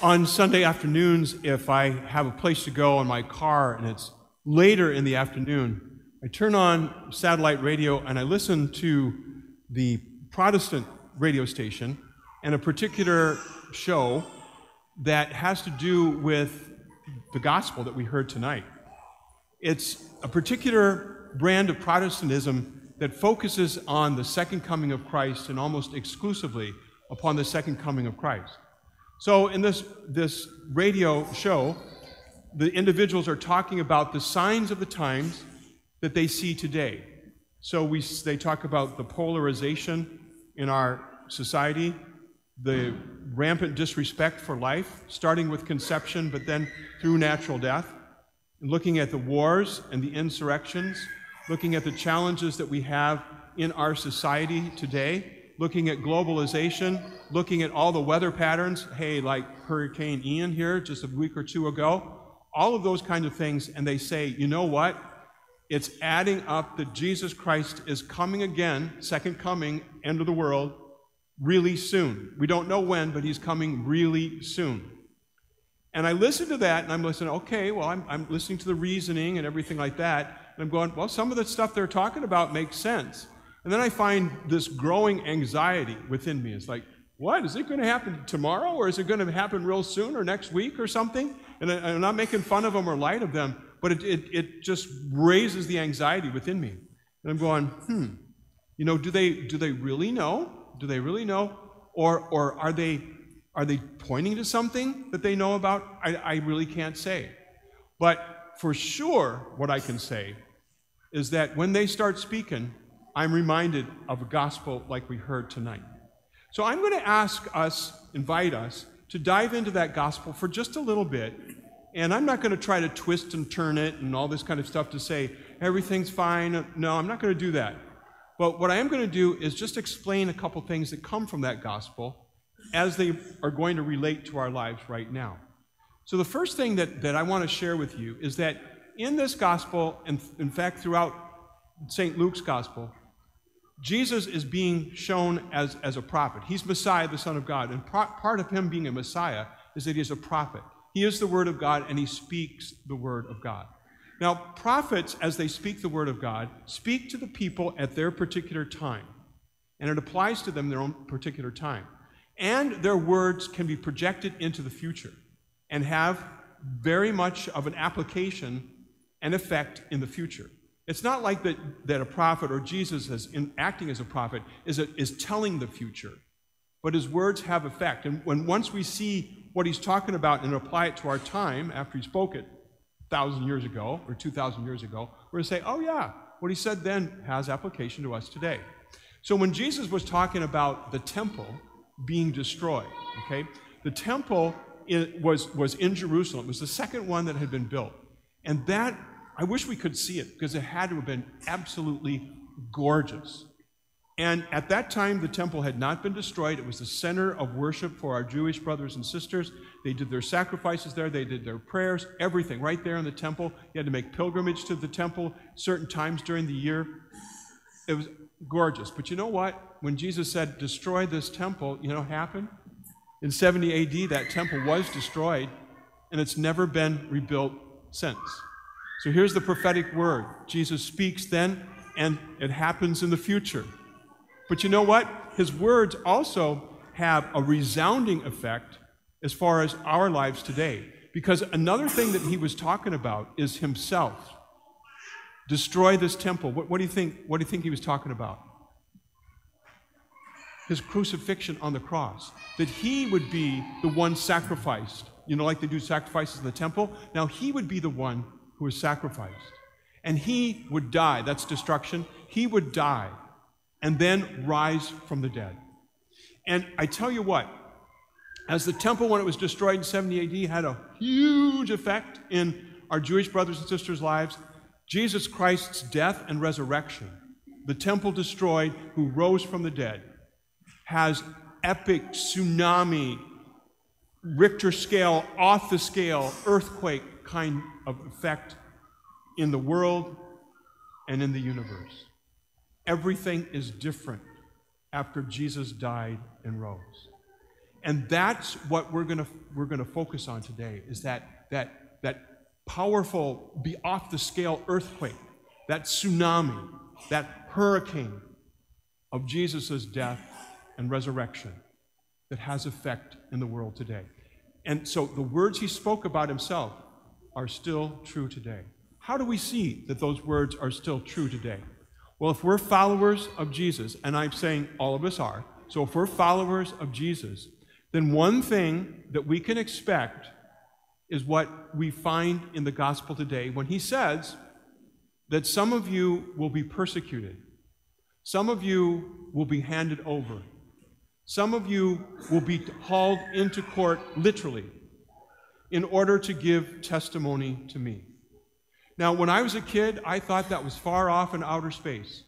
On Sunday afternoons, if I have a place to go in my car and it's later in the afternoon, I turn on satellite radio and I listen to the Protestant radio station and a particular show that has to do with the gospel that we heard tonight. It's a particular brand of Protestantism that focuses on the second coming of Christ and almost exclusively upon the second coming of Christ. So, in this, this radio show, the individuals are talking about the signs of the times that they see today. So, we, they talk about the polarization in our society, the rampant disrespect for life, starting with conception, but then through natural death, and looking at the wars and the insurrections, looking at the challenges that we have in our society today, looking at globalization, looking at all the weather patterns, hey, like Hurricane Ian here just a week or two ago, all of those kinds of things, and they say, you know what? It's adding up that Jesus Christ is coming again, second coming, end of the world, really soon. We don't know when, but he's coming really soon. And I listen to that and I'm listening, okay, well, I'm, I'm listening to the reasoning and everything like that. And I'm going, well, some of the stuff they're talking about makes sense. And then I find this growing anxiety within me. It's like, what? Is it going to happen tomorrow or is it going to happen real soon or next week or something? And I'm not making fun of them or light of them, but it, it, it just raises the anxiety within me. And I'm going, hmm, you know, do they, do they really know? Do they really know? Or, or are, they, are they pointing to something that they know about? I, I really can't say. But for sure, what I can say is that when they start speaking, I'm reminded of a gospel like we heard tonight. So I'm going to ask us, invite us, to dive into that gospel for just a little bit. And I'm not going to try to twist and turn it and all this kind of stuff to say everything's fine. No, I'm not going to do that. But what I am going to do is just explain a couple things that come from that gospel as they are going to relate to our lives right now. So, the first thing that, that I want to share with you is that in this gospel, and in fact, throughout St. Luke's gospel, Jesus is being shown as, as a prophet. He's Messiah, the Son of God. And pro- part of him being a Messiah is that he is a prophet. He is the Word of God and he speaks the Word of God. Now, prophets, as they speak the word of God, speak to the people at their particular time. And it applies to them their own particular time. And their words can be projected into the future and have very much of an application and effect in the future. It's not like that, that a prophet or Jesus is in, acting as a prophet is, a, is telling the future, but his words have effect. And when once we see what he's talking about and apply it to our time after he spoke it, thousand years ago or two thousand years ago, we're going to say, oh yeah, what he said then has application to us today. So when Jesus was talking about the temple being destroyed, okay, the temple was, was in Jerusalem. It was the second one that had been built. And that, I wish we could see it because it had to have been absolutely gorgeous. And at that time, the temple had not been destroyed. It was the center of worship for our Jewish brothers and sisters. They did their sacrifices there, they did their prayers, everything right there in the temple. You had to make pilgrimage to the temple certain times during the year. It was gorgeous. But you know what? When Jesus said, destroy this temple, you know what happened? In 70 AD, that temple was destroyed, and it's never been rebuilt since. So here's the prophetic word Jesus speaks then, and it happens in the future. But you know what? His words also have a resounding effect as far as our lives today. Because another thing that he was talking about is himself. Destroy this temple. What, what, do you think? What do you think he was talking about? His crucifixion on the cross. That he would be the one sacrificed. You know, like they do sacrifices in the temple. Now he would be the one who was sacrificed. And he would die. That's destruction. He would die and then rise from the dead. And I tell you what, as the temple, when it was destroyed in 70 AD, had a huge effect in our Jewish brothers and sisters' lives, Jesus Christ's death and resurrection, the temple destroyed, who rose from the dead, has epic tsunami, Richter scale, off the scale, earthquake kind of effect in the world and in the universe. Everything is different after Jesus died and rose. And that's what we're going we're to focus on today is that, that, that powerful, be off the scale earthquake, that tsunami, that hurricane of Jesus' death and resurrection that has effect in the world today. And so the words he spoke about himself are still true today. How do we see that those words are still true today? Well, if we're followers of Jesus, and I'm saying all of us are, so if we're followers of Jesus, then one thing that we can expect is what we find in the gospel today when he says that some of you will be persecuted, some of you will be handed over, some of you will be hauled into court literally in order to give testimony to me. Now, when I was a kid, I thought that was far off in outer space.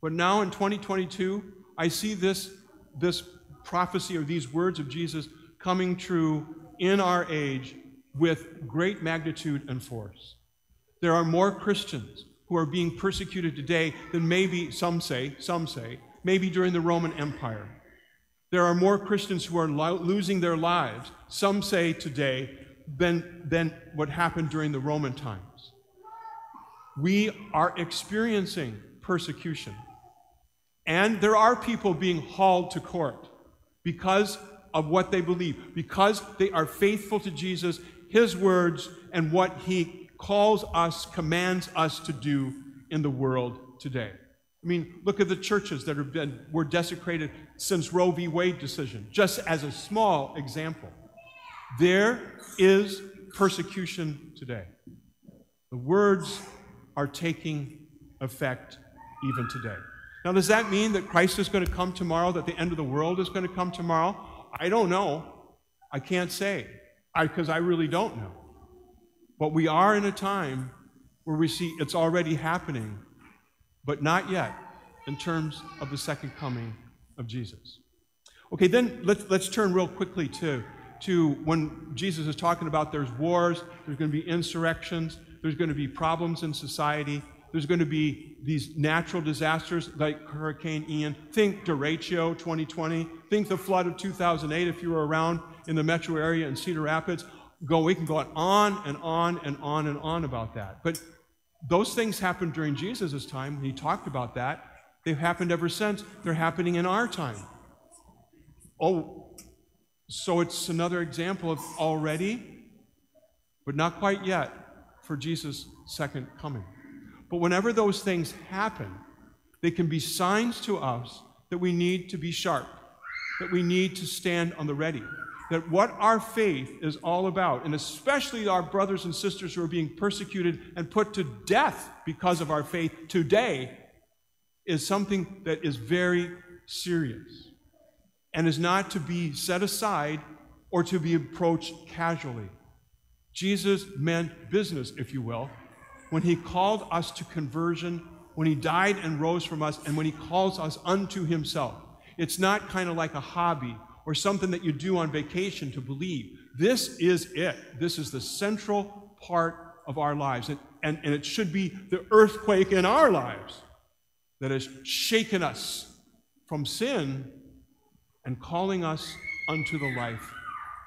But now in 2022, I see this, this prophecy or these words of Jesus coming true in our age with great magnitude and force. There are more Christians who are being persecuted today than maybe some say, some say, maybe during the Roman Empire. There are more Christians who are lo- losing their lives, some say today, than, than what happened during the Roman times. We are experiencing persecution. And there are people being hauled to court because of what they believe, because they are faithful to Jesus, His words, and what He calls us, commands us to do in the world today. I mean, look at the churches that have been were desecrated since Roe v. Wade decision, just as a small example. There is persecution today. The words are taking effect even today. Now, does that mean that Christ is going to come tomorrow, that the end of the world is going to come tomorrow? I don't know. I can't say because I, I really don't know. But we are in a time where we see it's already happening, but not yet in terms of the second coming of Jesus. Okay, then let's, let's turn real quickly to, to when Jesus is talking about there's wars, there's going to be insurrections, there's going to be problems in society. There's going to be these natural disasters like Hurricane Ian. Think derecho 2020. Think the flood of 2008 if you were around in the metro area in Cedar Rapids. Go, we can go on and on and on and on about that. But those things happened during Jesus' time. He talked about that. They've happened ever since. They're happening in our time. Oh, so it's another example of already, but not quite yet for Jesus' second coming. But whenever those things happen, they can be signs to us that we need to be sharp, that we need to stand on the ready, that what our faith is all about, and especially our brothers and sisters who are being persecuted and put to death because of our faith today, is something that is very serious and is not to be set aside or to be approached casually. Jesus meant business, if you will, when he called us to conversion, when he died and rose from us, and when he calls us unto himself. It's not kind of like a hobby or something that you do on vacation to believe. This is it. This is the central part of our lives. And, and, and it should be the earthquake in our lives that has shaken us from sin and calling us unto the life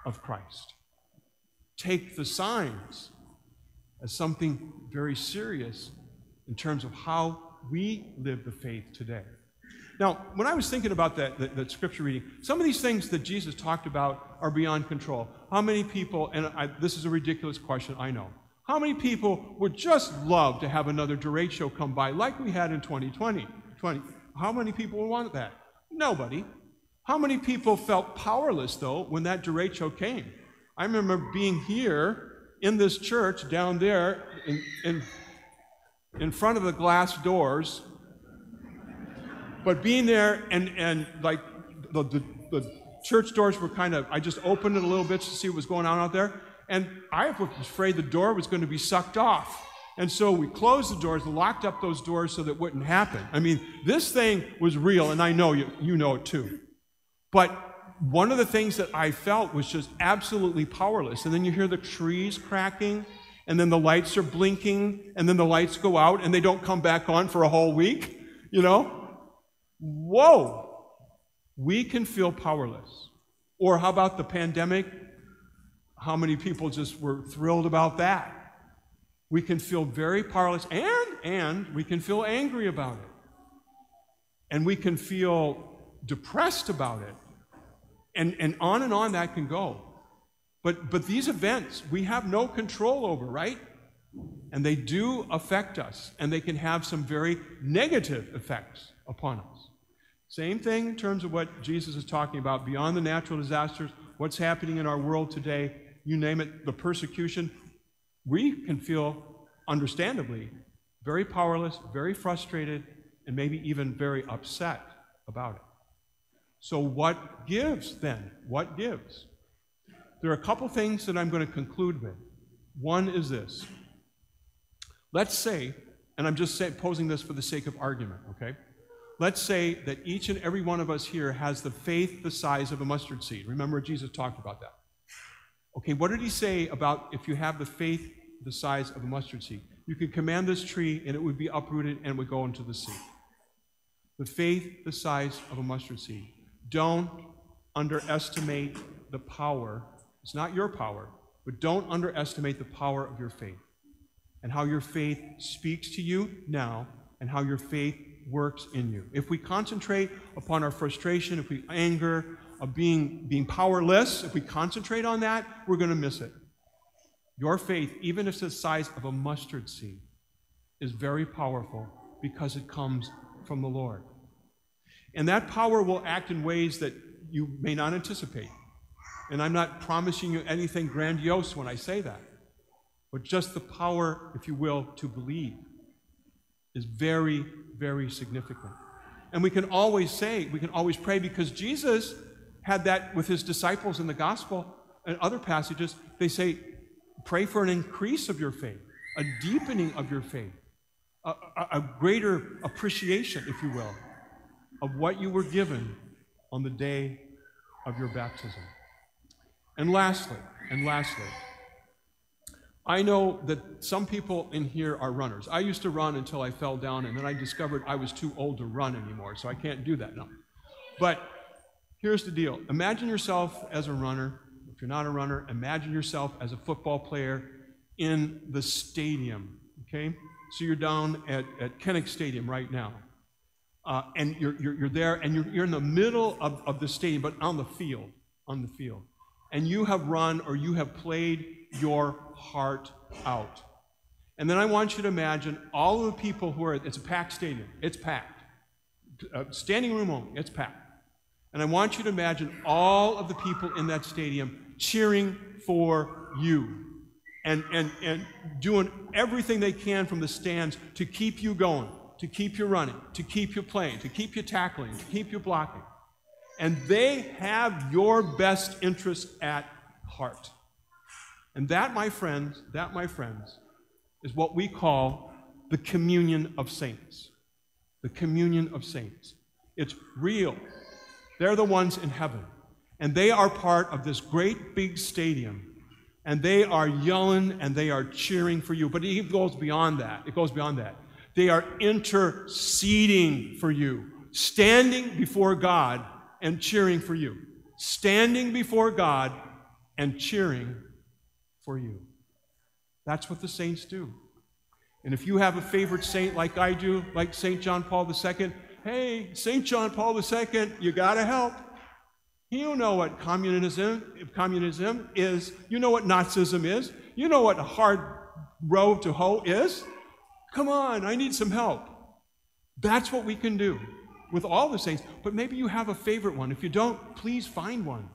of Christ take the signs as something very serious in terms of how we live the faith today. Now, when I was thinking about that, that, that, scripture reading, some of these things that Jesus talked about are beyond control. How many people, and I, this is a ridiculous question, I know, how many people would just love to have another derecho come by like we had in 2020? 20, how many people would want that? Nobody. How many people felt powerless, though, when that derecho came? I remember being here in this church down there in, in, in front of the glass doors, but being there and, and like the, the, the church doors were kind of, I just opened it a little bit to see what was going on out there, and I was afraid the door was going to be sucked off. And so we closed the doors locked up those doors so that wouldn't happen. I mean, this thing was real, and I know you, you know it too. But one of the things that I felt was just absolutely powerless. And then you hear the trees cracking, and then the lights are blinking, and then the lights go out, and they don't come back on for a whole week. You know? Whoa! We can feel powerless. Or how about the pandemic? How many people just were thrilled about that? We can feel very powerless and and we can feel angry about it. And we can feel depressed about it. And, and on and on that can go. But, but these events we have no control over, right? And they do affect us, and they can have some very negative effects upon us. Same thing in terms of what Jesus is talking about beyond the natural disasters, what's happening in our world today, you name it, the persecution. We can feel, understandably, very powerless, very frustrated, and maybe even very upset about it. So, what gives then? What gives? There are a couple things that I'm going to conclude with. One is this. Let's say, and I'm just say, posing this for the sake of argument, okay? Let's say that each and every one of us here has the faith the size of a mustard seed. Remember, Jesus talked about that. Okay, what did he say about if you have the faith the size of a mustard seed? You could command this tree and it would be uprooted and would go into the sea. The faith the size of a mustard seed. Don't underestimate the power. It's not your power, but don't underestimate the power of your faith and how your faith speaks to you now and how your faith works in you. If we concentrate upon our frustration, if we anger, of being, being powerless, if we concentrate on that, we're going to miss it. Your faith, even if it's the size of a mustard seed, is very powerful because it comes from the Lord. And that power will act in ways that you may not anticipate. And I'm not promising you anything grandiose when I say that. But just the power, if you will, to believe is very, very significant. And we can always say, we can always pray because Jesus had that with his disciples in the gospel and other passages. They say, pray for an increase of your faith, a deepening of your faith, a, a, a greater appreciation, if you will, of what you were given on the day of your baptism. And lastly, and lastly, I know that some people in here are runners. I used to run until I fell down, and then I discovered I was too old to run anymore, so I can't do that now. But here's the deal imagine yourself as a runner. If you're not a runner, imagine yourself as a football player in the stadium, okay? So you're down at, at Kinnick Stadium right now. Uh, and you're, you're, you're, there, and you're, you're in the middle of, of the stadium, but on the field, on the field. And you have run or you have played your heart out. And then I want you to imagine all of the people who are, it's a packed stadium, it's packed. Uh, standing room only, it's packed. And I want you to imagine all of the people in that stadium cheering for you and, and, and doing everything they can from the stands to keep you going, to keep you running, to keep you playing, to keep you tackling, to keep you blocking. And they have your best interest at heart. And that, my friends, that, my friends, is what we call the communion of saints. The communion of saints. It's real. They're the ones in heaven. And they are part of this great big stadium. And they are yelling and they are cheering for you. But it goes beyond that. It goes beyond that. They are interceding for you, standing before God and cheering for you. Standing before God and cheering for you. That's what the saints do. And if you have a favorite saint like I do, like St. John Paul II, hey, St. John Paul II, you got to help. You know what communism, communism is. You know what Nazism is. You know what a hard road to hoe is. Come on, I need some help. That's what we can do with all the saints. But maybe you have a favorite one. If you don't, please find one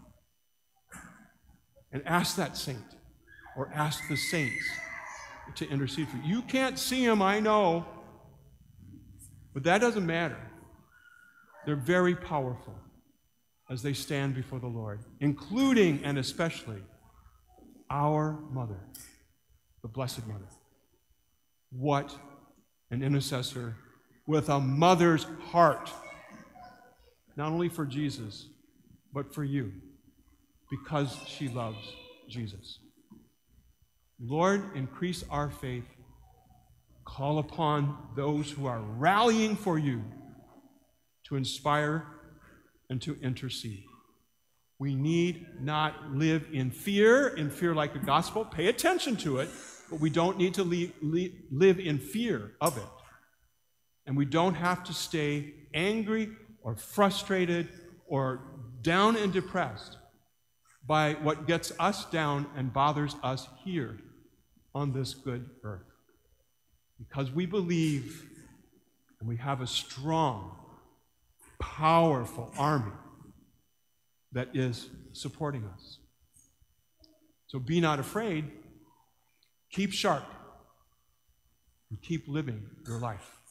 and ask that saint or ask the saints to intercede for you. You can't see them, I know, but that doesn't matter. They're very powerful as they stand before the Lord, including and especially our mother, the Blessed Mother. What an intercessor with a mother's heart, not only for Jesus, but for you, because she loves Jesus. Lord, increase our faith. Call upon those who are rallying for you to inspire and to intercede. We need not live in fear, in fear like the gospel. Pay attention to it, but we don't need to live in fear of it. And we don't have to stay angry or frustrated or down and depressed by what gets us down and bothers us here on this good earth. Because we believe and we have a strong, powerful army that is supporting us. So be not afraid, keep sharp, and keep living your life.